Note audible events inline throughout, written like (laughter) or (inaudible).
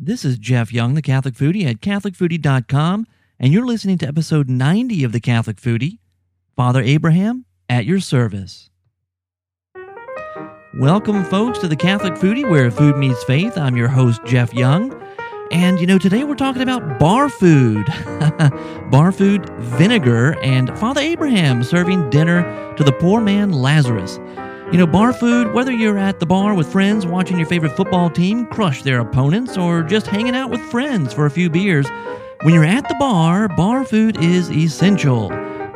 This is Jeff Young, the Catholic Foodie at CatholicFoodie.com, and you're listening to episode 90 of the Catholic Foodie. Father Abraham at your service. Welcome, folks, to the Catholic Foodie, where food meets faith. I'm your host, Jeff Young. And you know, today we're talking about bar food. (laughs) bar food vinegar and Father Abraham serving dinner to the poor man Lazarus. You know, bar food, whether you're at the bar with friends watching your favorite football team crush their opponents or just hanging out with friends for a few beers, when you're at the bar, bar food is essential.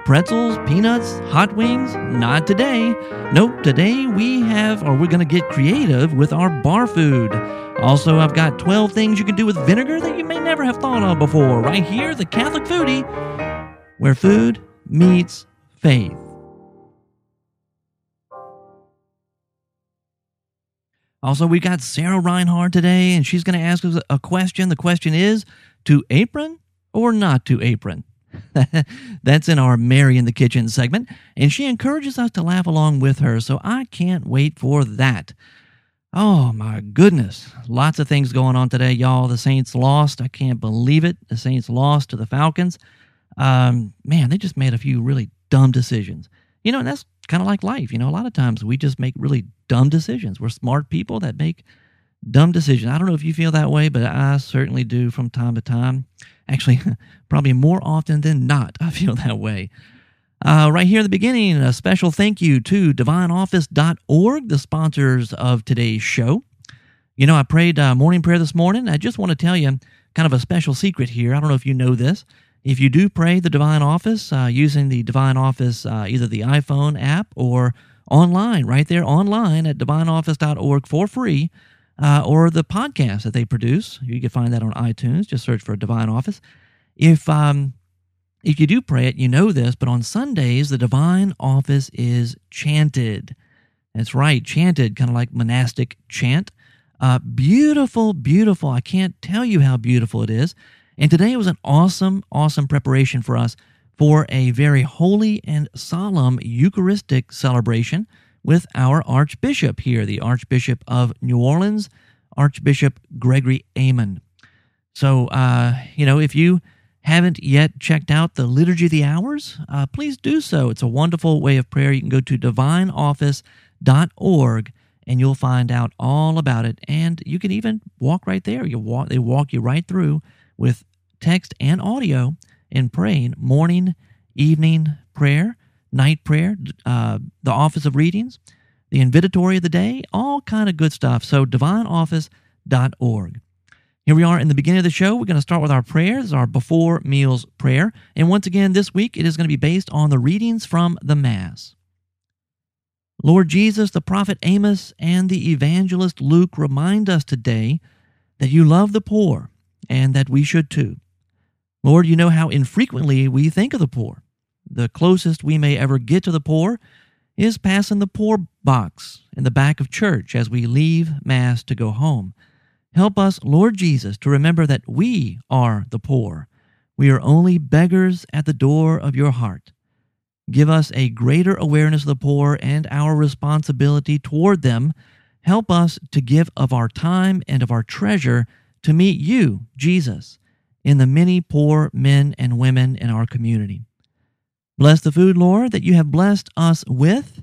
Pretzels, peanuts, hot wings? Not today. Nope, today we have, or we're going to get creative with our bar food. Also, I've got 12 things you can do with vinegar that you may never have thought of before, right here, the Catholic Foodie, where food meets faith. Also, we got Sarah Reinhard today, and she's going to ask us a question. The question is to apron or not to apron? (laughs) That's in our Mary in the Kitchen segment, and she encourages us to laugh along with her, so I can't wait for that. Oh my goodness. Lots of things going on today, y'all. The Saints lost. I can't believe it. The Saints lost to the Falcons. Um, man, they just made a few really dumb decisions. You know, and that's kind of like life. You know, a lot of times we just make really dumb decisions. We're smart people that make dumb decisions. I don't know if you feel that way, but I certainly do from time to time. Actually, (laughs) probably more often than not, I (laughs) feel that way. Uh, right here in the beginning, a special thank you to divineoffice.org, the sponsors of today's show. You know, I prayed uh, morning prayer this morning. I just want to tell you kind of a special secret here. I don't know if you know this. If you do pray the Divine Office uh, using the Divine Office, uh, either the iPhone app or online, right there online at divineoffice.org for free, uh, or the podcast that they produce. You can find that on iTunes. Just search for Divine Office. If um, if you do pray it, you know this, but on Sundays the Divine Office is chanted. That's right, chanted, kind of like monastic chant. Uh, beautiful, beautiful. I can't tell you how beautiful it is. And today was an awesome, awesome preparation for us for a very holy and solemn Eucharistic celebration with our Archbishop here, the Archbishop of New Orleans, Archbishop Gregory Aymond. So, uh, you know, if you haven't yet checked out the Liturgy of the Hours, uh, please do so. It's a wonderful way of prayer. You can go to divineoffice.org and you'll find out all about it. And you can even walk right there. You walk, they walk you right through with text and audio in praying morning, evening prayer, night prayer, uh, the office of readings, the invitatory of the day, all kind of good stuff. So divineoffice.org. Here we are in the beginning of the show. We're going to start with our prayers, our before meals prayer. And once again, this week it is going to be based on the readings from the Mass. Lord Jesus, the prophet Amos, and the evangelist Luke remind us today that you love the poor and that we should too. Lord, you know how infrequently we think of the poor. The closest we may ever get to the poor is passing the poor box in the back of church as we leave Mass to go home. Help us, Lord Jesus, to remember that we are the poor. We are only beggars at the door of your heart. Give us a greater awareness of the poor and our responsibility toward them. Help us to give of our time and of our treasure to meet you, Jesus in the many poor men and women in our community. Bless the food, Lord, that you have blessed us with,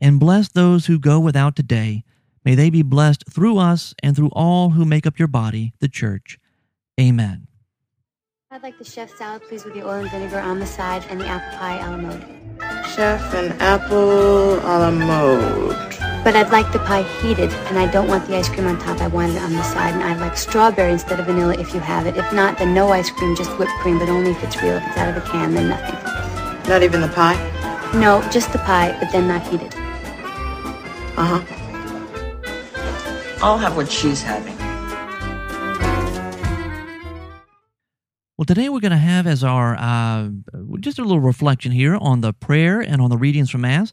and bless those who go without today. May they be blessed through us and through all who make up your body, the church. Amen. I'd like the chef salad, please, with the oil and vinegar on the side and the apple pie a la mode. Chef and apple a la mode. But I'd like the pie heated, and I don't want the ice cream on top. I want it on the side, and I'd like strawberry instead of vanilla if you have it. If not, then no ice cream, just whipped cream, but only if it's real. If it's out of a can, then nothing. Not even the pie? No, just the pie, but then not heated. Uh huh. I'll have what she's having. Well, today we're going to have as our uh, just a little reflection here on the prayer and on the readings from Mass.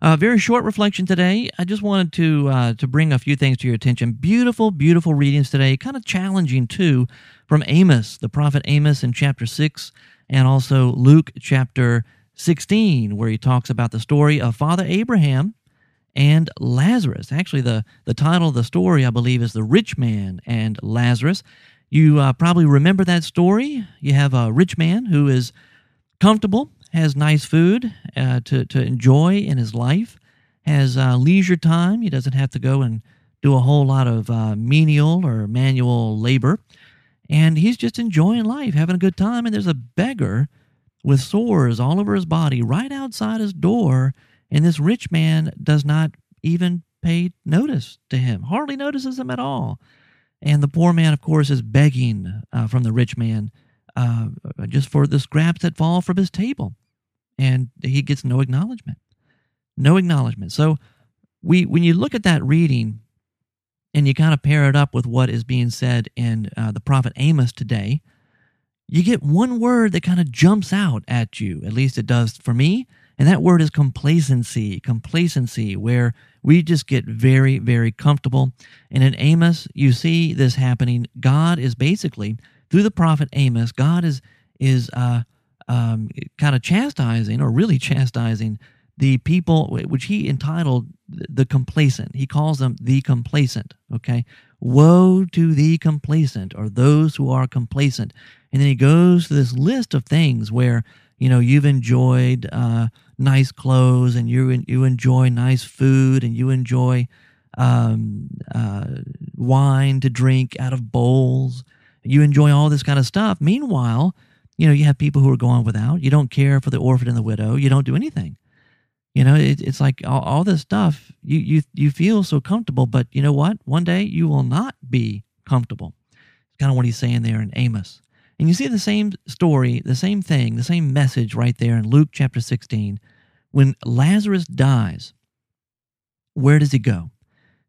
A very short reflection today. I just wanted to uh, to bring a few things to your attention. Beautiful, beautiful readings today. Kind of challenging too, from Amos, the prophet Amos in chapter six, and also Luke chapter sixteen, where he talks about the story of Father Abraham and Lazarus. Actually, the, the title of the story, I believe, is The Rich Man and Lazarus. You uh, probably remember that story. You have a rich man who is comfortable, has nice food uh, to, to enjoy in his life, has uh, leisure time. He doesn't have to go and do a whole lot of uh, menial or manual labor. And he's just enjoying life, having a good time. And there's a beggar with sores all over his body right outside his door. And this rich man does not even pay notice to him, hardly notices him at all. And the poor man, of course, is begging uh, from the rich man uh, just for the scraps that fall from his table. And he gets no acknowledgement. No acknowledgement. So we when you look at that reading and you kind of pair it up with what is being said in uh, the prophet Amos today, you get one word that kind of jumps out at you. At least it does for me. And that word is complacency. Complacency, where we just get very, very comfortable. And in Amos, you see this happening. God is basically, through the prophet Amos, God is, is uh, um, kind of chastising, or really chastising, the people, which he entitled the complacent. He calls them the complacent. Okay. Woe to the complacent, or those who are complacent. And then he goes to this list of things where, you know, you've enjoyed uh, nice clothes and you, you enjoy nice food and you enjoy um, uh, wine to drink out of bowls. You enjoy all this kind of stuff. Meanwhile, you know, you have people who are going without. You don't care for the orphan and the widow. You don't do anything. You know, it, it's like all, all this stuff. You you you feel so comfortable, but you know what? One day you will not be comfortable. It's kind of what he's saying there in Amos. And you see the same story, the same thing, the same message right there in Luke chapter 16. When Lazarus dies, where does he go?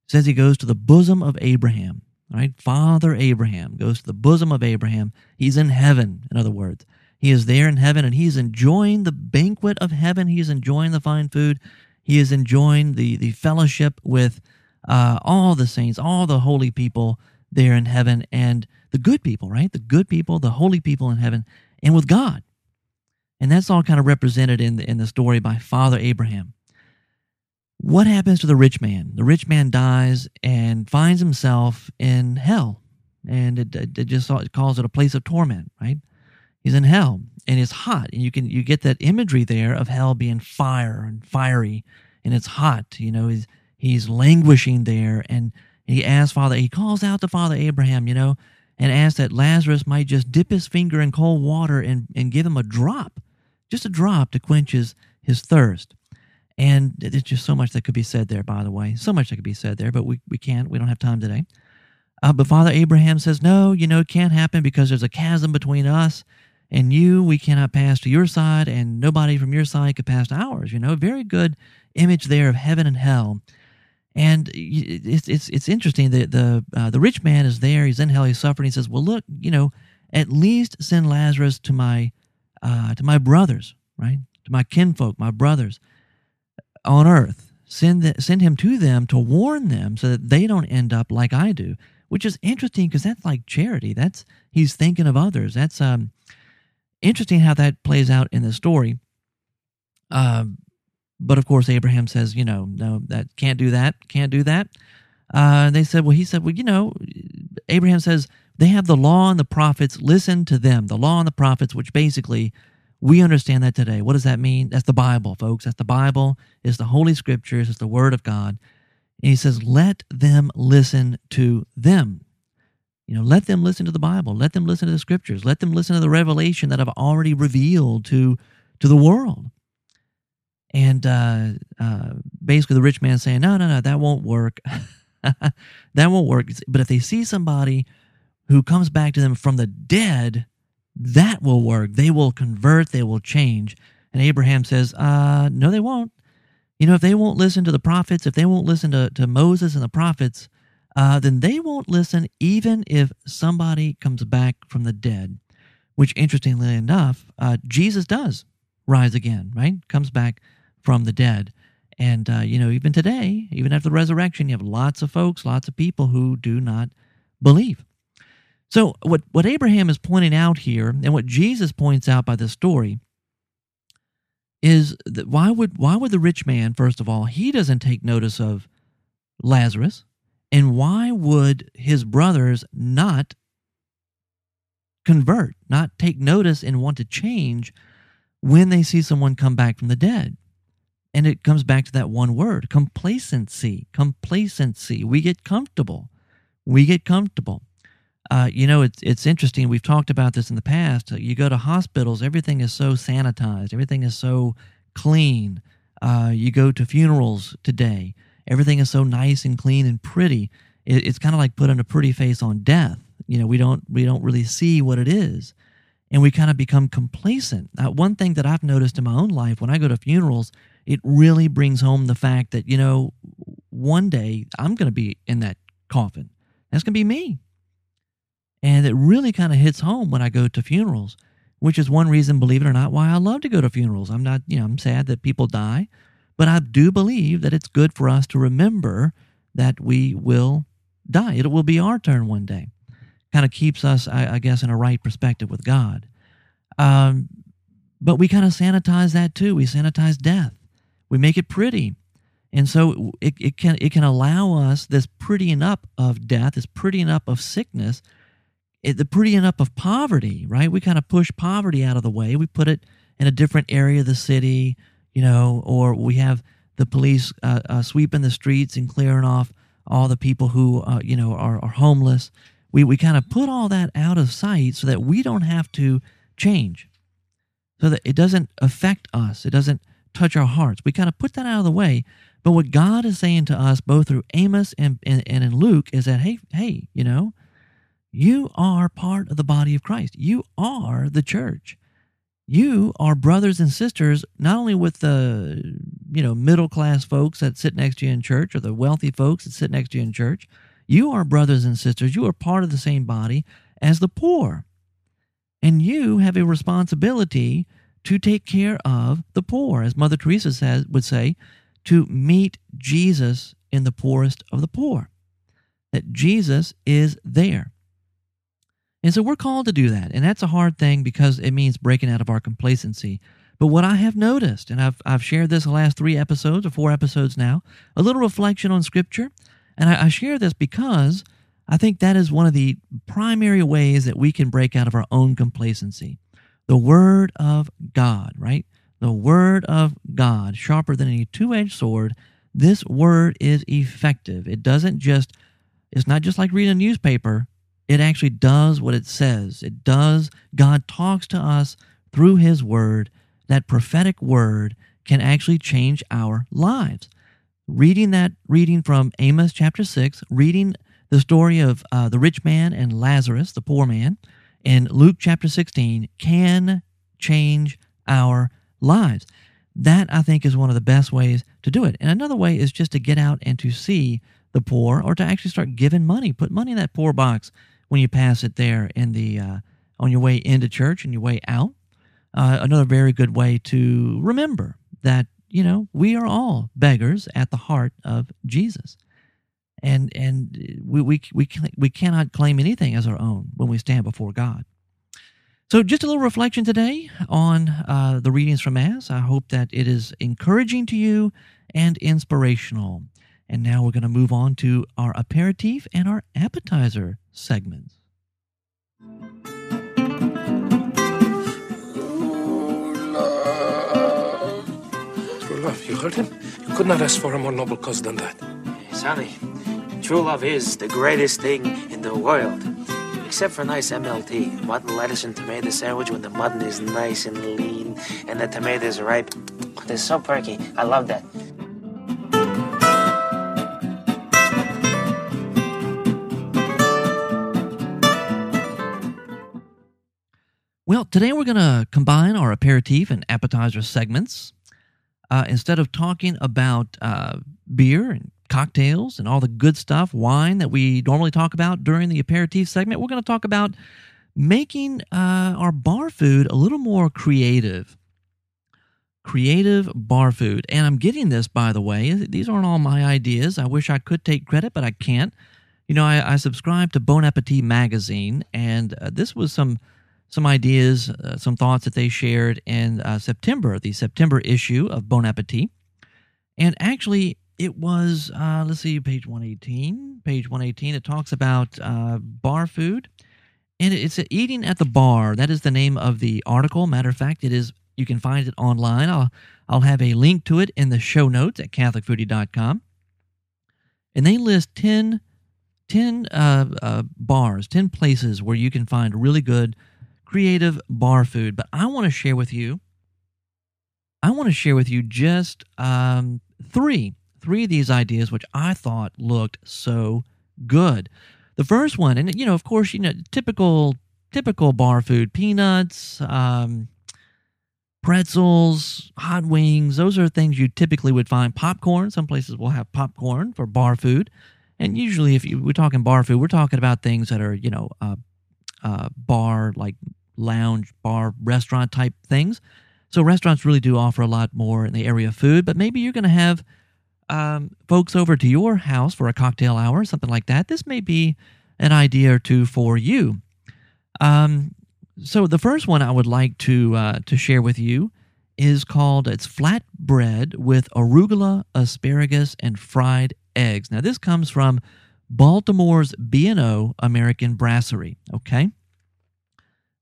It says he goes to the bosom of Abraham. Right? Father Abraham goes to the bosom of Abraham. He's in heaven, in other words. He is there in heaven and he's enjoying the banquet of heaven. He's enjoying the fine food. He is enjoying the, the fellowship with uh, all the saints, all the holy people there in heaven, and the good people, right? The good people, the holy people in heaven, and with God. And that's all kind of represented in the, in the story by Father Abraham. What happens to the rich man? The rich man dies and finds himself in hell. And it, it, just calls it a place of torment, right? he's in hell and it's hot and you can you get that imagery there of hell being fire and fiery and it's hot you know he's he's languishing there and he asks father he calls out to father abraham you know and asks that lazarus might just dip his finger in cold water and, and give him a drop just a drop to quench his, his thirst and there's just so much that could be said there by the way. So much that could be said there but we, we can't. We don't have time today. Uh, but father abraham says no you know it can't happen because there's a chasm between us and you. We cannot pass to your side and nobody from your side could pass to ours. You know very good image there of heaven and hell. And it's it's it's interesting that the uh, the rich man is there. He's in hell. He's suffering. He says well look you know at least send lazarus to my uh, to my brothers right? To my kinfolk my brothers on earth send the, send him to them to warn them so that they don't end up like i do which is interesting because that's like charity that's he's thinking of others that's um interesting how that plays out in the story. Uh, but of course, Abraham says, you know, no, that can't do that, can't do that. Uh, and they said, well, he said, well, you know, Abraham says they have the law and the prophets. Listen to them, the law and the prophets, which basically we understand that today. What does that mean? That's the Bible, folks. That's the Bible. It's the Holy Scriptures. It's the Word of God. And he says, let them listen to them. You know, let them listen to the Bible. Let them listen to the scriptures. Let them listen to the revelation that I've already revealed to to the world. And uh, uh, basically, the rich man saying, "No, no, no, that won't work. (laughs) that won't work." But if they see somebody who comes back to them from the dead, that will work. They will convert. They will change. And Abraham says, uh, "No, they won't. You know, if they won't listen to the prophets, if they won't listen to, to Moses and the prophets, uh, then they won't listen even if somebody comes back from the dead, which interestingly enough, uh, Jesus does rise again, right? Comes back from the dead. And, uh, you know, even today, even after the resurrection, you have lots of folks, lots of people who do not believe. So, what, what Abraham is pointing out here, and what Jesus points out by this story, is that why would why would the rich man first of all he doesn't take notice of Lazarus and why would his brothers not convert not take notice and want to change when they see someone come back from the dead? And it comes back to that one word complacency complacency. We get comfortable. We get comfortable uh, you know, it's it's interesting. We've talked about this in the past. You go to hospitals, everything is so sanitized, everything is so clean. Uh, you go to funerals today, everything is so nice and clean and pretty. It, it's kind of like putting a pretty face on death. You know, we don't we don't really see what it is, and we kind of become complacent. Uh, one thing that I've noticed in my own life when I go to funerals, it really brings home the fact that you know, one day I'm going to be in that coffin. That's going to be me and it really kind of hits home when I go to funerals, which is one reason, believe it or not, why I love to go to funerals. I'm not, you know, I'm sad that people die, but I do believe that it's good for us to remember that we will die. It will be our turn one day. Kind of keeps us, I, I guess, in a right perspective with God. Um, but we kind of sanitize that too. We sanitize death. We make it pretty. And so it, it can it can allow us this prettying up of death, this prettying up of sickness, it, the prettying up of poverty, right? We kind of push poverty out of the way. We put it in a different area of the city, you know, or we have the police uh, uh, sweeping the streets and clearing off all the people who, uh, you know, are, are homeless. We, we kind of put all that out of sight so that we don't have to change, so that it doesn't affect us. It doesn't touch our hearts. We kind of put that out of the way. But what God is saying to us, both through Amos and, and, and in Luke, is that, hey, hey, you know, you are part of the body of Christ. You are the church. You are brothers and sisters, not only with the you know middle class folks that sit next to you in church or the wealthy folks that sit next to you in church. You are brothers and sisters. You are part of the same body as the poor. And you have a responsibility to take care of the poor, as Mother Teresa says, would say, to meet Jesus in the poorest of the poor. That Jesus is there. And so we're called to do that. And that's a hard thing because it means breaking out of our complacency. But what I have noticed, and I've, I've shared this the last three episodes or four episodes now, a little reflection on Scripture. And I, I share this because I think that is one of the primary ways that we can break out of our own complacency. The Word of God, right? The Word of God, sharper than any two edged sword. This Word is effective. It doesn't just, it's not just like reading a newspaper it actually does what it says. It does, God talks to us through His Word. That prophetic word can actually change our lives. Reading that, reading from Amos chapter 6, reading the story of uh, the rich man and Lazarus, the poor man, in Luke chapter 16 can change our lives. That, I think, is one of the best ways to do it. And another way is just to get out and to see the poor or to actually start giving money. Put money in that poor box when you pass it there in the uh, on your way into church and your way out. Uh, another very good way to remember that you know we are all beggars at the heart of Jesus, and and we we we we cannot claim anything as our own when we stand before God. So, just a little reflection today on uh, the readings from Mass. I hope that it is encouraging to you and inspirational. And now we're going to move on to our aperitif and our appetizer segments. True love, you heard him? You could not ask for a more noble cause than that. Sonny, true love is the greatest thing in the world. Except for nice MLT, mutton, lettuce, and tomato sandwich when the mutton is nice and lean and the tomato is ripe. They're so perky. I love that. Well, today we're going to combine our aperitif and appetizer segments. Uh, instead of talking about uh, beer and cocktails and all the good stuff, wine that we normally talk about during the aperitif segment, we're going to talk about making uh, our bar food a little more creative. Creative bar food. And I'm getting this, by the way. These aren't all my ideas. I wish I could take credit, but I can't. You know, I, I subscribe to Bon Appetit magazine, and uh, this was some some ideas, uh, some thoughts that they shared in uh, September, the September issue of Bon Appetit. And actually, it was, uh, let's see, page 118. Page 118, it talks about uh, bar food. And it's eating at the bar. That is the name of the article. Matter of fact, it is. You can find it online. I'll I'll have a link to it in the show notes at CatholicFoodie.com. And they list 10, 10 uh, uh, bars, 10 places where you can find really good, creative bar food. But I want to share with you, I want to share with you just um, three, three of these ideas which I thought looked so good. The first one, and you know, of course, you know, typical, typical bar food: peanuts, um, pretzels, hot wings. Those are things you typically would find. Popcorn. Some places will have popcorn for bar food, and usually, if you, we're talking bar food, we're talking about things that are you know, uh, uh, bar like lounge, bar, restaurant type things. So restaurants really do offer a lot more in the area of food, but maybe you're going to have um, folks over to your house for a cocktail hour, something like that. This may be an idea or two for you. Um, so the first one I would like to uh, to share with you is called it's flatbread with arugula, asparagus, and fried eggs. Now this comes from Baltimore's B&O American Brasserie. Okay,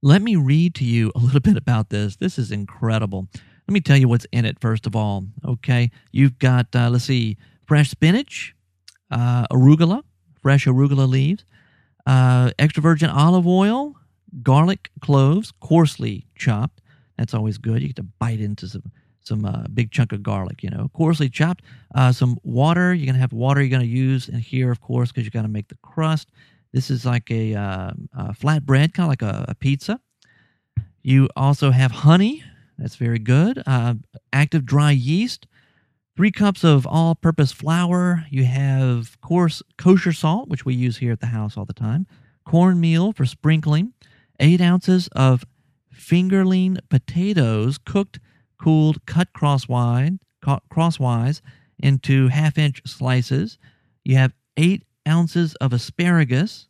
let me read to you a little (laughs) bit about this. This is incredible. Let me tell you what's in it first of all. Okay, you've got uh, let's see, fresh spinach, uh, arugula, fresh arugula leaves, uh, extra virgin olive oil, garlic cloves, coarsely chopped. That's always good. You get to bite into some some uh, big chunk of garlic, you know, coarsely chopped. Uh, some water. You're gonna have water. You're gonna use in here, of course, because you got to make the crust. This is like a, uh, a flatbread, kind of like a, a, pizza. You also have honey. That's very good. Uh, active dry yeast. Three cups of all-purpose flour. You have coarse kosher salt, which we use here at the house all the time. Cornmeal for sprinkling eight ounces of fingerling potatoes, cooked, cooled, cut crosswise, crosswise into half inch slices. You have eight ounces of asparagus,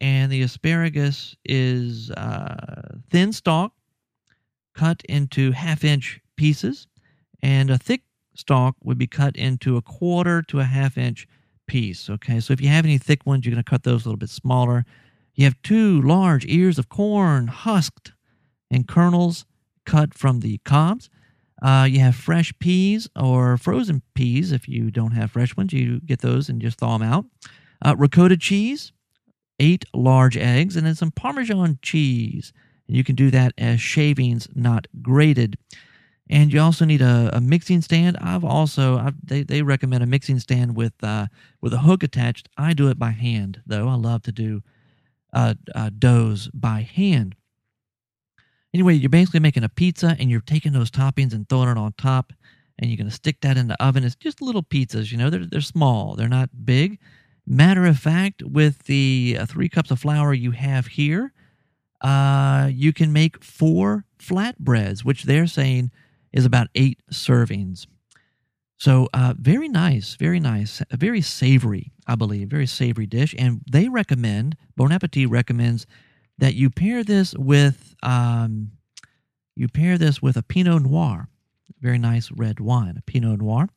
and the asparagus is uh, thin stalk, cut into half inch pieces, and a thick stalk would be cut into a quarter to a half inch piece. Okay, so if you have any thick ones, you're going to cut those a little bit smaller. You have two large ears of corn, husked, and kernels cut from the cobs. Uh, you have fresh peas or frozen peas. If you don't have fresh ones, you get those and just thaw them out. Uh, ricotta cheese, eight large eggs, and then some Parmesan cheese. And you can do that as shavings, not grated. And you also need a, a mixing stand. I've also I've, they they recommend a mixing stand with uh, with a hook attached. I do it by hand though. I love to do uh, uh, doughs by hand. Anyway, you're basically making a pizza and you're taking those toppings and throwing it on top, and you're going to stick that in the oven. It's just little pizzas, you know, they're, they're small, they're not big. Matter of fact, with the uh, three cups of flour you have here, uh, you can make four flatbreads, which they're saying is about eight servings. So, uh, very nice, very nice, very savory, I believe, very savory dish. And they recommend, Bon Appetit recommends that you pair this with, um, you pair this with a Pinot Noir, very nice red wine, a Pinot Noir.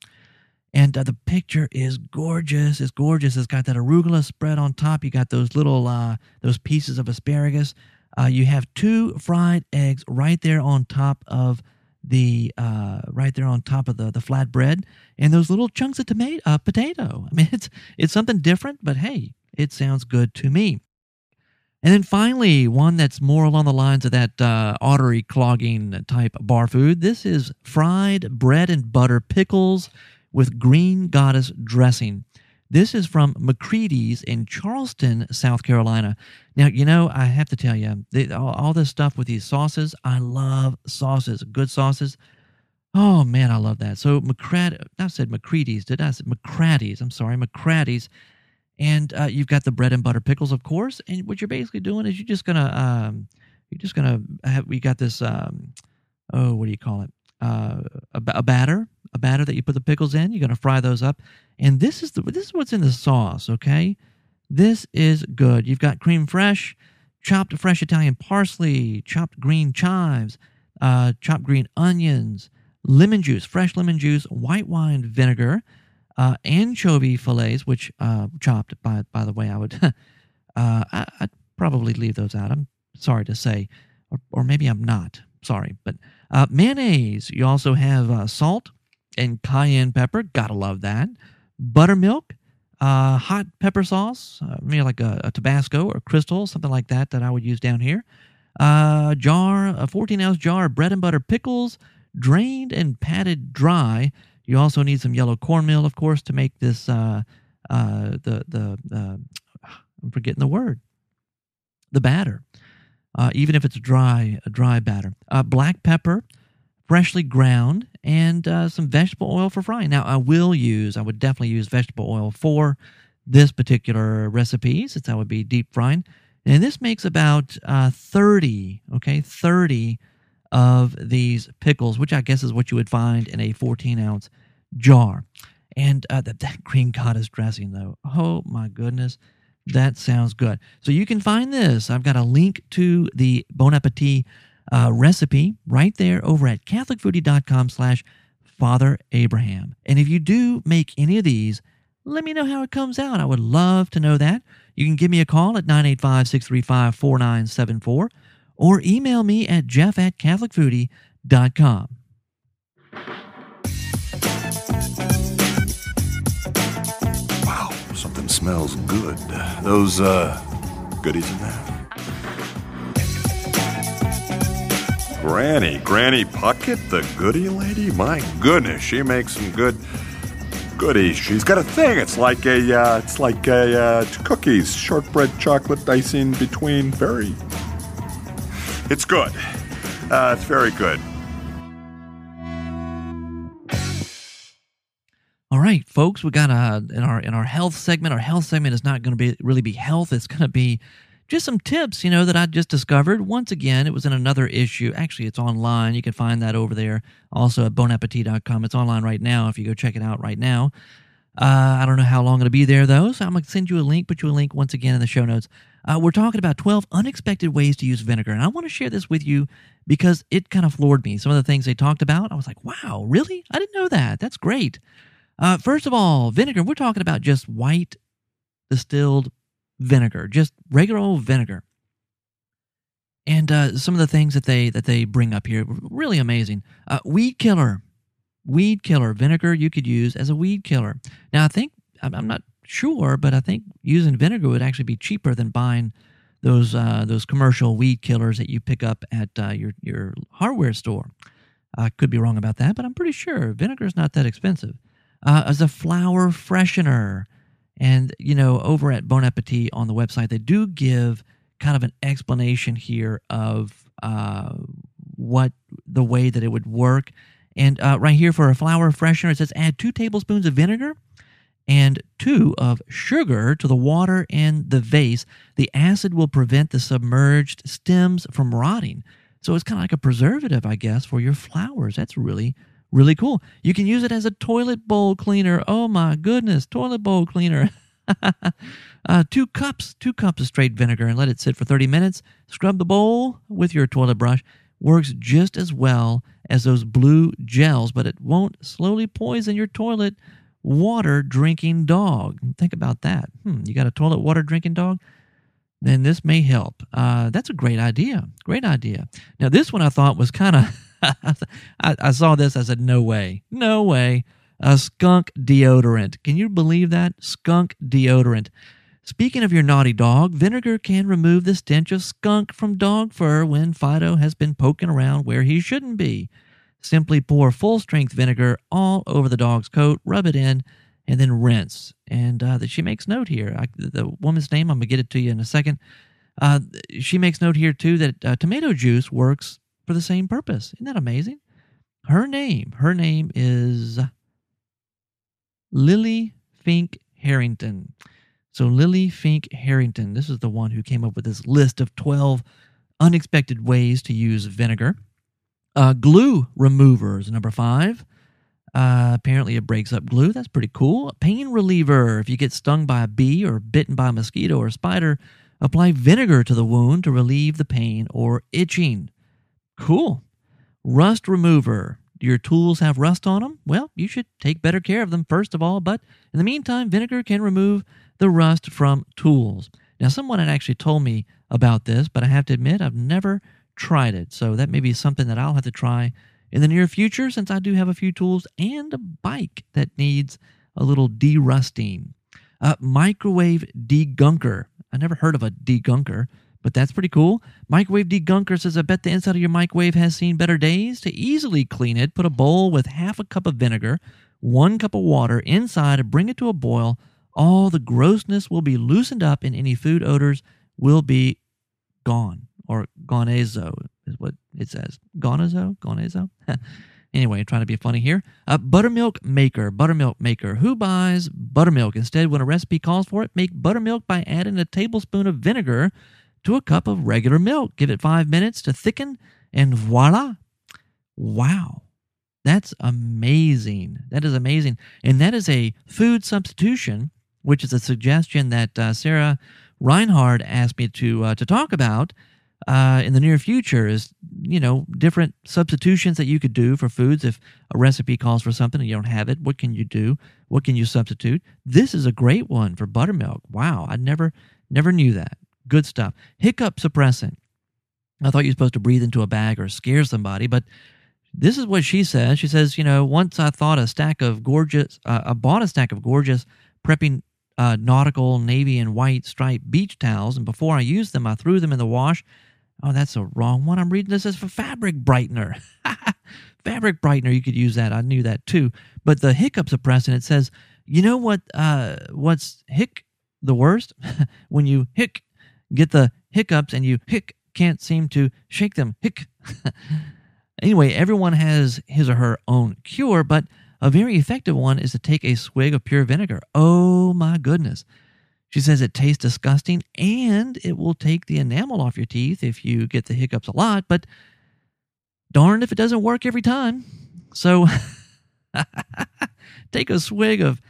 And uh, the picture is gorgeous. It's gorgeous. It's got that arugula spread on top. You got those little, uh, those pieces of asparagus. Uh, you have two fried eggs right there on top of the uh, right there on top of the the flatbread, and those little chunks of tomato uh, potato. I mean, (laughs) it's it's something different, but hey, it sounds good to me. And then finally, one that's more along the lines of that uh, artery clogging type bar food. This is fried bread and butter pickles with green goddess dressing. This is from McCready's in Charleston, South Carolina. Now, you know, I have to tell you, they, all, all, this stuff with these sauces, I love sauces, good sauces. Oh, man, I love that. So, McCrad, I said McCready's, did I? say McCrady's, I'm sorry, McCrady's. And uh, you've got the bread and butter pickles, of course. And what you're basically doing is you're just to, um, you're just to have, we got this, um, oh, what do you call it? Uh, a, a batter, a batter that you put the pickles in. You're to fry those up, and this is the this is what's in the sauce. Okay, this is good. You've got cream fresh, chopped fresh Italian parsley, chopped green chives, uh, chopped green onions, lemon juice, fresh lemon juice, white wine vinegar, uh, anchovy fillets, which uh, chopped. By by the way, I would (laughs) uh, I, would probably leave those out. I'm sorry to say, or, or maybe I'm not sorry, but uh, mayonnaise. You also have uh, salt and cayenne pepper. Gotta love that. Buttermilk, uh, hot pepper sauce, maybe like a, a, Tabasco or Crystal, something like that that I would use down here. A jar, a 14 ounce jar of bread and butter pickles, drained and patted dry. You also need some yellow cornmeal, of course, to make this uh, uh, the the uh, I'm forgetting the word, the batter. Uh, even if it's dry, a dry batter. Uh, black pepper, freshly ground, and uh, some vegetable oil for frying. Now, I will use, I would definitely use vegetable oil for this particular recipe, since I would be deep frying. And this makes about uh, 30, okay, 30 of these pickles, which I guess is what you would find in a 14 ounce jar. And uh, that, that green goddess dressing, though, oh my goodness, that sounds good. So you can find this. I've got a link to the Bon Appetit uh, recipe right there over at catholicfoodie.com slash Father Abraham. And if you do make any of these, let me know how it comes out. I would love to know that. You can give me a call at 985 635 4974 or email me at jeff at catholicfoodie.com. Wow, something smells good. Those, uh, goodies in there. Granny, Granny Puckett, the goody lady? My goodness, she makes some good goodies. She's got a thing. It's like a, uh, it's like a uh, cookies, shortbread chocolate icing between. Very, it's good. Uh, it's very good. All right, folks, we got a in our in our health segment. Our health segment is not going to be really be health. It's going to be just some tips, you know, that I just discovered. Once again, it was in another issue. Actually, it's online. You can find that over there also at bonappetit.com. It's online right now if you go check it out right now. Uh, I don't know how long it'll be there, though, so I'm going to send you a link, put you a link once again in the show notes. Uh, we're talking about 12 unexpected ways to use vinegar, and I want to share this with you because it kind of floored me. Some of the things they talked about, I was like, wow, really? I didn't know that. That's great. Uh, first of all, vinegar, we're talking about just white distilled vinegar, just regular old vinegar. And uh, some of the things that they that they bring up here, really amazing. Uh, weed killer, weed killer vinegar you could use as a weed killer. Now I think I'm not sure, but I think using vinegar would actually be cheaper than buying those uh, those commercial weed killers that you pick up at uh, your your hardware store. I could be wrong about that, but I'm pretty sure vinegar is not that expensive. Uh, as a flower freshener, and, you know, over at Bon Appetit on the website, they do give kind of an explanation here of uh, what the way that it would work. And uh, right here for a flower freshener, it says add two tablespoons of vinegar and two of sugar to the water in the vase. The acid will prevent the submerged stems from rotting. So it's kind of like a preservative, I guess, for your flowers. That's really really cool. You can use it as a toilet bowl cleaner. Oh my goodness, toilet bowl cleaner. (laughs) uh, two cups, two cups of straight vinegar, and let it sit for 30 minutes. Scrub the bowl with your toilet brush. Works just as well as those blue gels, but it won't slowly poison your toilet water drinking dog. Think about that. Hmm, you got a toilet water drinking dog? Then this may help. Uh, that's a great idea. Great idea. Now, this one I thought was kind of. (laughs) I, I saw this. I said, no way. No way. A skunk deodorant. Can you believe that? Skunk deodorant. Speaking of your naughty dog, vinegar can remove the stench of skunk from dog fur when Fido has been poking around where he shouldn't be. Simply pour full strength vinegar all over the dog's coat, rub it in, and then rinse. And uh, she makes note here. I, the woman's name, I'm going to get it to you in a second. Uh, she makes note here, too, that uh, tomato juice works for the same purpose. Isn't that amazing? Her name, her name is Lily Fink Harrington. So Lily Fink Harrington, this is the one who came up with this list of 12 unexpected ways to use vinegar. Uh, glue removers, number five. Uh, apparently, it breaks up glue. That's pretty cool. Pain reliever. If you get stung by a bee or bitten by a mosquito or a spider, Apply vinegar to the wound to relieve the pain or itching. Cool. Rust remover. Your tools have rust on them? Well, you should take better care of them first of all, but in the meantime, vinegar can remove the rust from tools. Now, someone had actually told me about this, but I have to admit I've never tried it. So that may be something that I'll have to try in the near future since I do have a few tools and a bike that needs a little derusting. Uh, microwave degunker. I never heard of a degunker, but that's pretty cool. Microwave degunker says, I bet the inside of your microwave has seen better days. To easily clean it, put a bowl with half a cup of vinegar, one cup of water inside, and bring it to a boil. All the grossness will be loosened up, and any food odors will be gone or gonezo is what it says. Gonezo? Gonezo? (laughs) anyway, trying to be funny here. A buttermilk maker. Buttermilk maker. Who buys buttermilk? Instead, when a recipe calls for it, make buttermilk by adding a tablespoon of vinegar to a cup of regular milk. Give it five minutes to thicken, and voila. Wow. That's amazing. That is amazing. And that is a food substitution, which is a suggestion that uh, Sarah Reinhard asked me to uh, to talk about uh, in the near future is you know different substitutions that you could do for foods if a recipe calls for something and you don't have it what can you do what can you substitute this is a great one for buttermilk wow i never never knew that good stuff hiccup suppressant i thought you're supposed to breathe into a bag or scare somebody but this is what she says she says you know once i thought a stack of gorgeous uh, i bought a stack of gorgeous prepping uh, nautical navy and white striped beach towels and before i used them i threw them in the wash Oh, that's a wrong one. I'm reading this as for fabric brightener. (laughs) fabric brightener, you could use that. I knew that too. But the hiccup suppressant, it says, you know what? Uh, what's hic the worst? (laughs) when you hick, get the hiccups, and you hick can't seem to shake them. Hick. (laughs) anyway, everyone has his or her own cure, but a very effective one is to take a swig of pure vinegar. Oh my goodness. She says it tastes disgusting and it will take the enamel off your teeth if you get the hiccups a lot, but darned if it doesn't work every time. So (laughs) take a swig of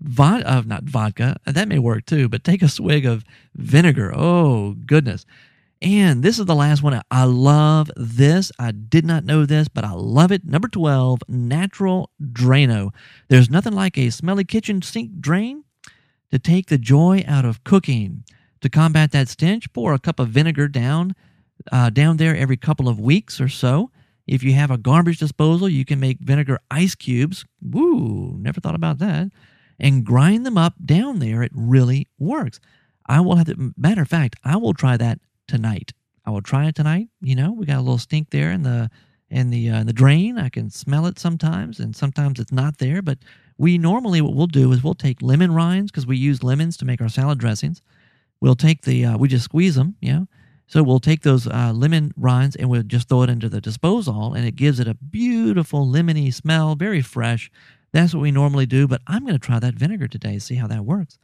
vodka, of not vodka, that may work too, but take a swig of vinegar. Oh, goodness. And this is the last one. I love this. I did not know this, but I love it. Number 12, Natural Drano. There's nothing like a smelly kitchen sink drain to take the joy out of cooking. To combat that stench, pour a cup of vinegar down uh, down there every couple of weeks or so. If you have a garbage disposal, you can make vinegar ice cubes. Woo, never thought about that. And grind them up down there. It really works. I will have to, matter of fact, I will try that tonight. I will try it tonight. You know, we got a little stink there in the in the uh, the drain. I can smell it sometimes, and sometimes it's not there. But we normally, what we'll do is we'll take lemon rinds because we use lemons to make our salad dressings. We'll take the, uh, we just squeeze them, you know. So we'll take those uh, lemon rinds and we'll just throw it into the disposal, and it gives it a beautiful lemony smell, very fresh. That's what we normally do, but I'm going to try that vinegar today, see how that works.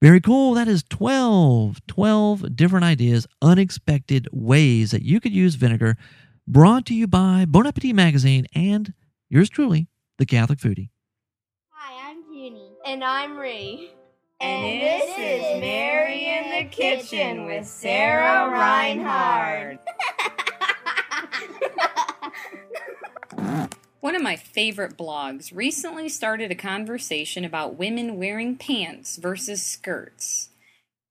Very cool. That is 12, 12 different ideas, unexpected ways that you could use vinegar, brought to you by Bon Appetit Magazine and yours truly, the Catholic Foodie. Hi, I'm Junie. And I'm Ree. And, and this is Mary in the Kitchen with Sarah Reinhard. (laughs) One of my favorite blogs recently started a conversation about women wearing pants versus skirts.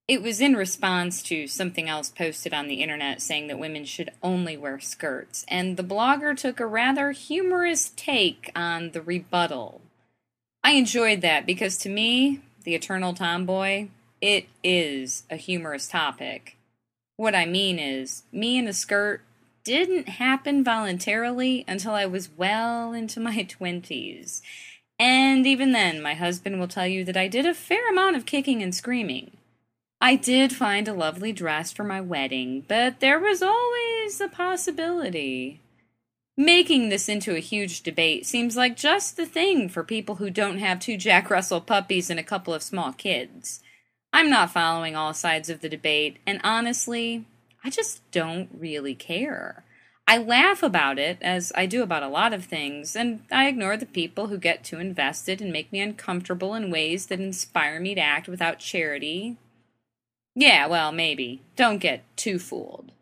It was in response to something else posted on the internet saying that women should only wear skirts, and the blogger took a rather humorous take on the rebuttal. I enjoyed that because to me, the eternal tomboy, it is a humorous topic. What I mean is, me in a skirt didn't happen voluntarily until I was well into my (laughs) 20s. And even then, my husband will tell you that I did a fair amount of kicking and screaming. I did find a lovely dress for my wedding, but there was always a possibility. Making this into a huge debate seems like just the thing for people who don't have two Jack Russell puppies and a couple of small kids. I'm not following all sides of the debate, and honestly, I just don't really care. I laugh about it, as I do about a lot of things, and I ignore the people who get too invested and make me uncomfortable in ways that inspire me to act without charity. Yeah, well, maybe. Don't get too fooled.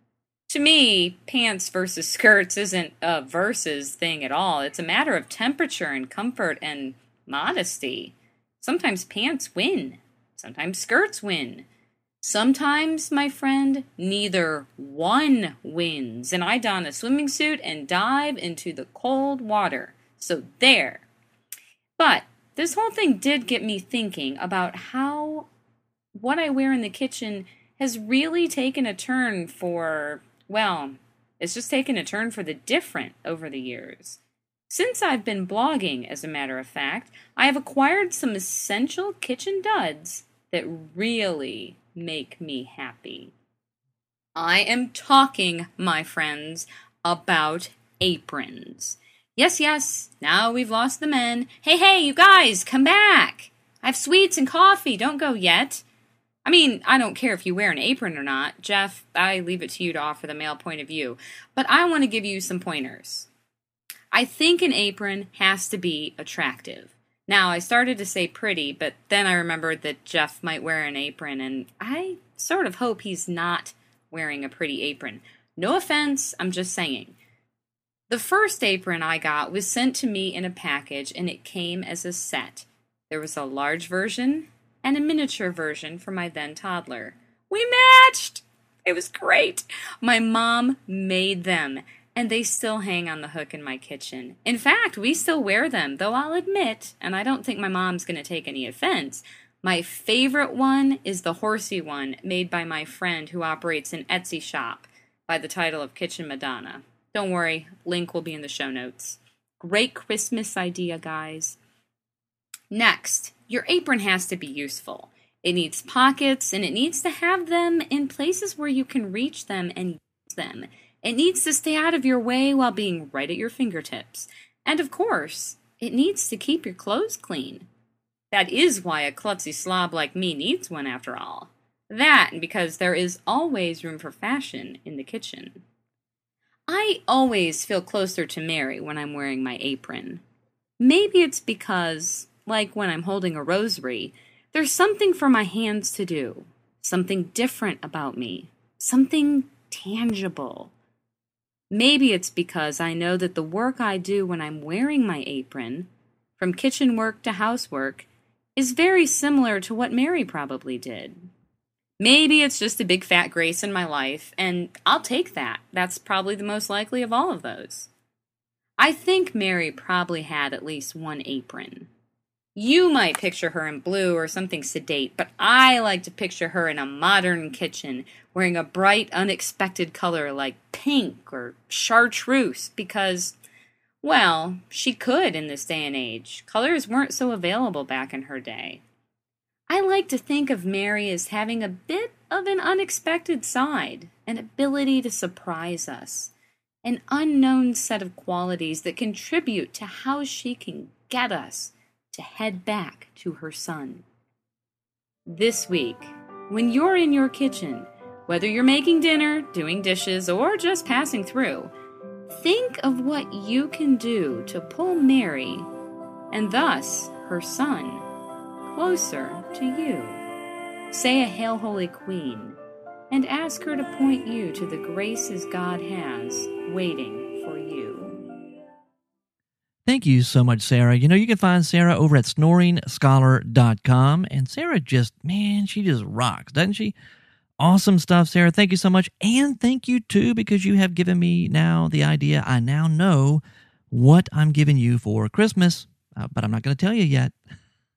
To me, pants versus skirts isn't a versus thing at all. It's a matter of temperature and comfort and modesty. Sometimes pants win, sometimes skirts win. Sometimes, my friend, neither one wins, and I don a swimming suit and dive into the cold water. So, there. But this whole thing did get me thinking about how what I wear in the kitchen has really taken a turn for, well, it's just taken a turn for the different over the years. Since I've been blogging, as a matter of fact, I have acquired some essential kitchen duds that really make me happy. I am talking, my friends, about aprons. Yes, yes, now we've lost the men. Hey, hey, you guys, come back! I have sweets and coffee, don't go yet. I mean, I don't care if you wear an apron or not. Jeff, I leave it to you to offer the male point of view. But I want to give you some pointers. I think an apron has to be attractive. Now, I started to say pretty, but then I remembered that Jeff might wear an apron, and I sort of hope he's not wearing a pretty apron. No offense, I'm just saying. The first apron I got was sent to me in a package, and it came as a set. There was a large version and a miniature version for my then toddler. We matched! It was great. My mom made them, and they still hang on the hook in my kitchen. In fact, we still wear them, though I'll admit, and I don't think my mom's going to take any offense, my favorite one is the horsey one made by my friend who operates an Etsy shop by the title of Kitchen Madonna. Don't worry, link will be in the show notes. Great Christmas idea, guys. Next, your apron has to be useful. It needs pockets and it needs to have them in places where you can reach them and use them. It needs to stay out of your way while being right at your fingertips. And of course, it needs to keep your clothes clean. That is why a klutzy slob like me needs one after all. That and because there is always room for fashion in the kitchen. I always feel closer to Mary when I'm wearing my apron. Maybe it's because like when I'm holding a rosary, there's something for my hands to do, something different about me, something tangible. Maybe it's because I know that the work I do when I'm wearing my apron, from kitchen work to housework, is very similar to what Mary probably did. Maybe it's just a big fat grace in my life, and I'll take that. That's probably the most likely of all of those. I think Mary probably had at least one apron. You might picture her in blue or something sedate, but I like to picture her in a modern kitchen wearing a bright, unexpected color like pink or chartreuse because, well, she could in this day and age. Colors weren't so available back in her day. I like to think of Mary as having a bit of an unexpected side, an ability to surprise us, an unknown set of qualities that contribute to how she can get us to head back to her son. This week, when you're in your kitchen, whether you're making dinner, doing dishes, or just passing through, think of what you can do to pull Mary, and thus her son, closer to you. Say a Hail Holy Queen, and ask her to point you to the graces God has waiting. Thank you so much, Sarah. You know, you can find Sarah over at snoringscholar.com. And Sarah just, man, she just rocks, doesn't she? Awesome stuff, Sarah. Thank you so much. And thank you, too, because you have given me now the idea. I now know what I'm giving you for Christmas, uh, but I'm not going to tell you yet.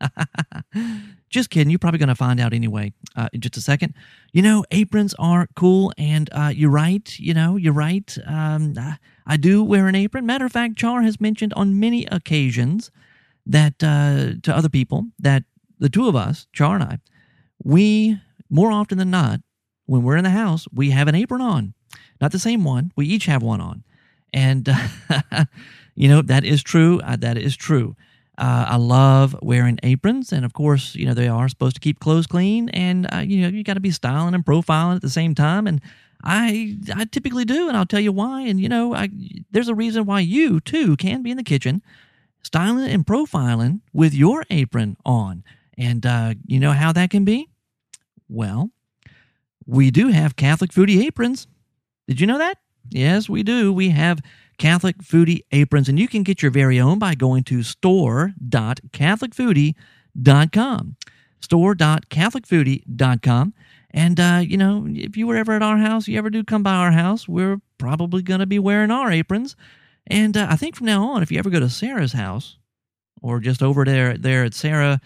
(laughs) just kidding. You're probably going to find out anyway uh, in just a second. You know, aprons are cool, and uh, you're right. You know, you're right. Um, I do wear an apron. Matter of fact, Char has mentioned on many occasions that uh, to other people that the two of us, Char and I, we more often than not, when we're in the house, we have an apron on. Not the same one. We each have one on, and (laughs) you know that is true. Uh, that is true. Uh, I love wearing aprons, and of course, you know they are supposed to keep clothes clean, and uh, you know you got to be styling and profiling at the same time. And I I typically do, and I'll tell you why. And you know, I, there's a reason why you too can be in the kitchen, styling and profiling with your apron on. And uh, you know how that can be? Well, we do have Catholic Foodie aprons. Did you know that? Yes, we do. We have Catholic Foodie aprons, and you can get your very own by going to store.catholicfoodie.com. Store.catholicfoodie.com. And, uh, you know, if you were ever at our house, you ever do come by our house, we're probably going to be wearing our aprons. And uh, I think from now on, if you ever go to Sarah's house or just over there, there at Sarah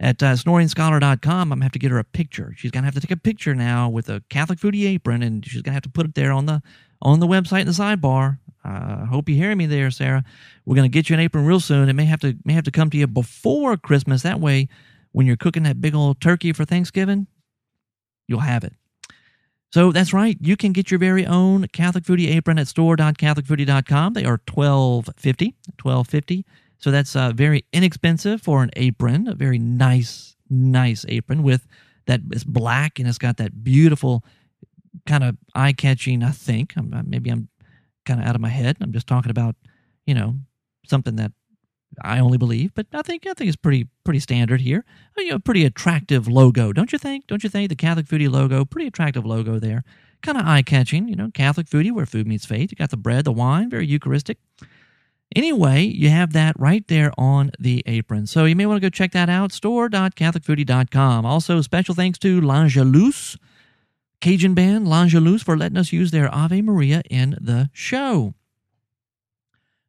at uh, snoringscholar.com, I'm going to have to get her a picture. She's going to have to take a picture now with a Catholic foodie apron, and she's going to have to put it there on the on the website in the sidebar. I uh, hope you hear me there, Sarah. We're going to get you an apron real soon. It may have to may have to come to you before Christmas. That way, when you're cooking that big old turkey for Thanksgiving, you'll have it. So that's right. You can get your very own Catholic Foodie apron at store.catholicfoodie.com. They are twelve fifty, twelve fifty. So that's uh, very inexpensive for an apron, a very nice, nice apron with that. It's black and it's got that beautiful kind of eye catching. I think I'm, uh, maybe I'm kind of out of my head. I'm just talking about you know something that I only believe, but I think I think it's pretty pretty standard here. Uh, you know, pretty attractive logo, don't you think? Don't you think the Catholic Foodie logo, pretty attractive logo there, kind of eye catching. You know, Catholic Foodie where food meets faith. You got the bread, the wine, very Eucharistic. Anyway, you have that right there on the apron. So you may want to go check that out, store.catholicfoodie.com. Also, special thanks to L'Angelus, Cajun band L'Angelus, for letting us use their Ave Maria in the show.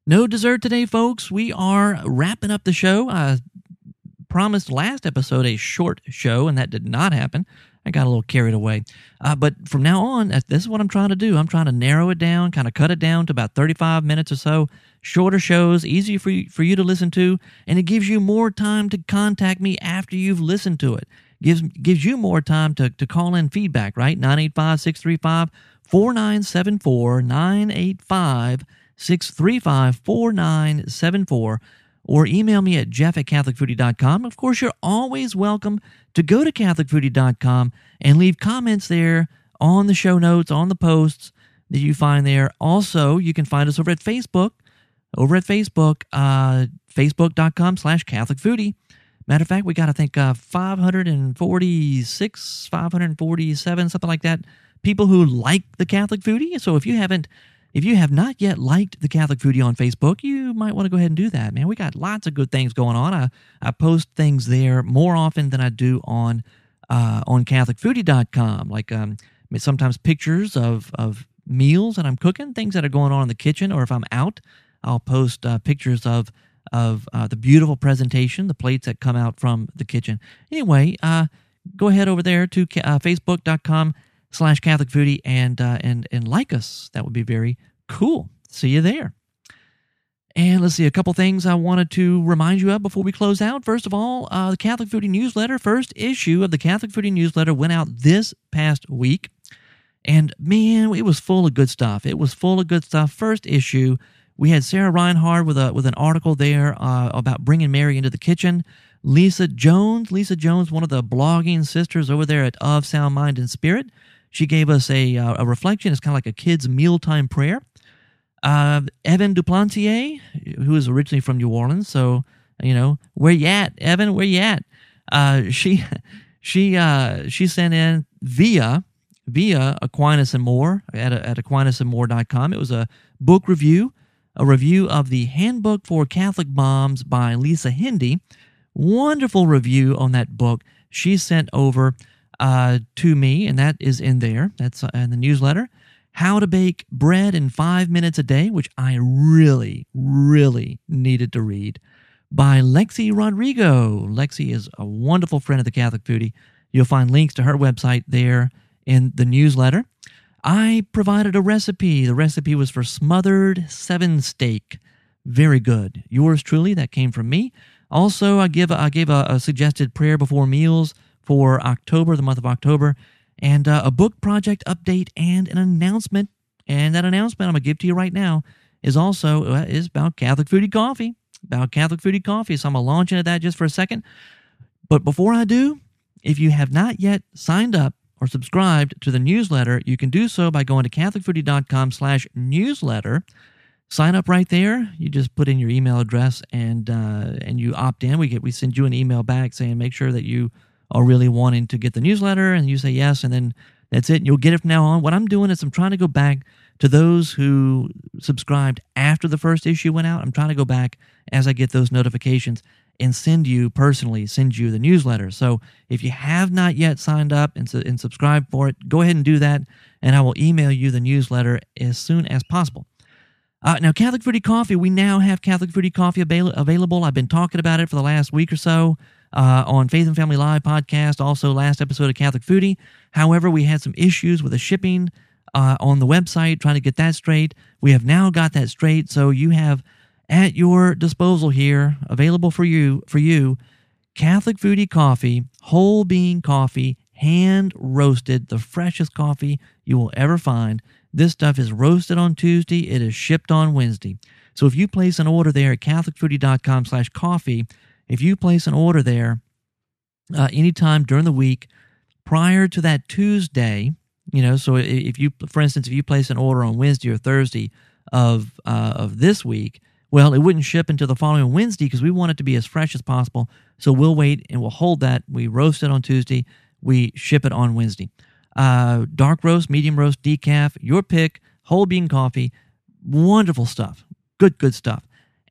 No dessert today, folks. We are wrapping up the show. I promised last episode a short show, and that did not happen. I got a little carried away. Uh, but from now on, this is what I'm trying to do. I'm trying to narrow it down, kind of cut it down to about 35 minutes or so. Shorter shows, easier for you, for you to listen to, and it gives you more time to contact me after you've listened to it. Gives gives you more time to, to call in feedback, right? 985 635 4974 985 635 4974 or email me at jeff at catholicfoodie.com. Of course, you're always welcome to go to catholicfoodie.com and leave comments there on the show notes, on the posts that you find there. Also, you can find us over at Facebook, over at Facebook, uh, facebook.com slash catholicfoodie. Matter of fact, we got, I think, uh, 546, 547, something like that, people who like the Catholic Foodie. So if you haven't if you have not yet liked the Catholic Foodie on Facebook, you might want to go ahead and do that, man. We got lots of good things going on. I, I post things there more often than I do on uh, on CatholicFoodie.com, like um, sometimes pictures of of meals that I'm cooking, things that are going on in the kitchen, or if I'm out, I'll post uh, pictures of of uh, the beautiful presentation, the plates that come out from the kitchen. Anyway, uh, go ahead over there to uh, Facebook.com slash Catholic Foodie and uh, and and like us. That would be very cool. See you there. And let's see a couple things I wanted to remind you of before we close out. First of all, uh, the Catholic Foodie newsletter, first issue of the Catholic Foodie newsletter went out this past week, and man, it was full of good stuff. It was full of good stuff. First issue, we had Sarah Reinhard with a with an article there uh, about bringing Mary into the kitchen. Lisa Jones, Lisa Jones, one of the blogging sisters over there at Of Sound Mind and Spirit, she gave us a, uh, a reflection. It's kind of like a kid's mealtime prayer. Uh, Evan Duplantier, who is originally from New Orleans, so you know where you at, Evan? Where you at? Uh, she (laughs) she uh, she sent in via via Aquinas and More at, at aquinasandmore.com. It was a book review, a review of the Handbook for Catholic Moms by Lisa Hendey. Wonderful review on that book. She sent over uh, to me, and that is in there. That's uh, in the newsletter. How to bake bread in five minutes a day, which I really, really needed to read by Lexi Rodrigo. Lexi is a wonderful friend of the Catholic Foodie. You'll find links to her website there in the newsletter. I provided a recipe. The recipe was for smothered seven steak. Very good. Yours truly, that came from me. Also, I give I gave a, a suggested prayer before meals for October, the month of October, and uh, a book project update and an announcement. And that announcement I'm gonna give to you right now is also uh, is about Catholic Foodie Coffee, about Catholic Foodie Coffee. So I'm gonna launch into that just for a second. But before I do, if you have not yet signed up or subscribed to the newsletter, you can do so by going to catholicfoodie.com slash newsletter. Sign up right there. You just put in your email address and uh, and you opt in. We get we send you an email back saying make sure that you are really wanting to get the newsletter and you say yes and then That's it. You'll get it from now on. What I'm doing is I'm trying to go back to those who subscribed after the first issue went out. I'm trying to go back as I get those notifications and send you personally, send you the newsletter. So if you have not yet signed up and, and subscribed for it, go ahead and do that, and I will email you the newsletter as soon as possible. Uh, now, Catholic Foodie Coffee, we now have Catholic Foodie Coffee avail- available. I've been talking about it for the last week or so uh, on Faith and Family Live podcast, also last episode of Catholic Foodie. However, we had some issues with the shipping uh, on the website, trying to get that straight. We have now got that straight, so you have at your disposal here, available for you, for you, Catholic Foodie Coffee, whole bean coffee, hand roasted, the freshest coffee you will ever find. This stuff is roasted on Tuesday. It is shipped on Wednesday. So if you place an order there at catholicfoodie.com slash coffee, if you place an order there uh, anytime during the week prior to that Tuesday, you know, so if you, for instance, if you place an order on Wednesday or Thursday of uh, of this week, well, it wouldn't ship until the following Wednesday because we want it to be as fresh as possible. So we'll wait and we'll hold that. We roast it on Tuesday. We ship it on Wednesday. Uh, dark roast, medium roast, decaf, your pick, whole bean coffee, wonderful stuff. Good, good stuff.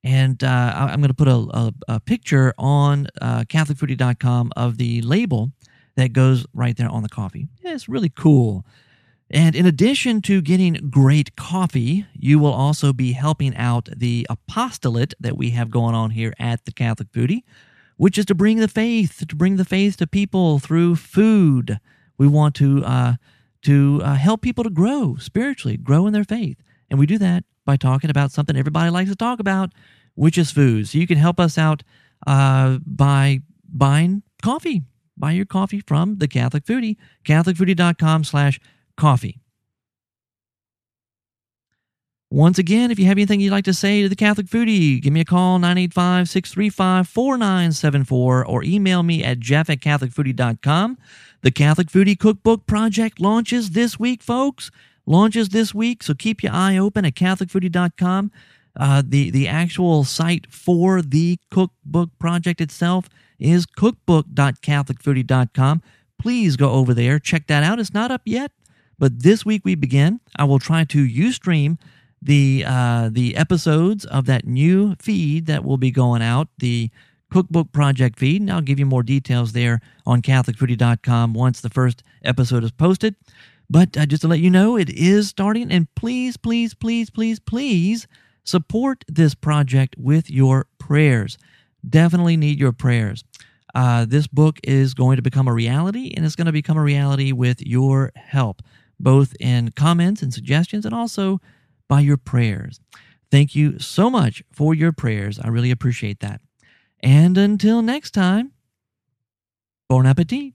And uh, I'm going to put a, a, a picture on uh, CatholicFoodie.com of the label that goes right there on the coffee. Yeah, it's really cool. And in addition to getting great coffee, you will also be helping out the apostolate that we have going on here at the Catholic Foodie, which is to bring the faith, to bring the faith to people through food. We want to uh, to uh, help people to grow spiritually, grow in their faith, and we do that by talking about something everybody likes to talk about, which is food. So you can help us out uh, by buying coffee. Buy your coffee from the Catholic Foodie, catholicfoodie.com slash coffee. Once again, if you have anything you'd like to say to the Catholic Foodie, give me a call, 985 635 4974, or email me at jeff at catholicfoodie.com. The Catholic Foodie Cookbook Project launches this week, folks. Launches this week, so keep your eye open at catholicfoodie.com. Uh, the, the actual site for the cookbook project itself is cookbook.catholicfoodie.com. Please go over there, check that out. It's not up yet, but this week we begin. I will try to Ustream the uh, the episodes of that new feed that will be going out, the Cookbook Project feed, and I'll give you more details there on CatholicFoodie.com once the first episode is posted. But uh, just to let you know, it is starting, and please, please, please, please, please support this project with your prayers. Definitely need your prayers. Uh, this book is going to become a reality, and it's going to become a reality with your help, both in comments and suggestions, and also by your prayers. Thank you so much for your prayers. I really appreciate that. And until next time, bon appetit.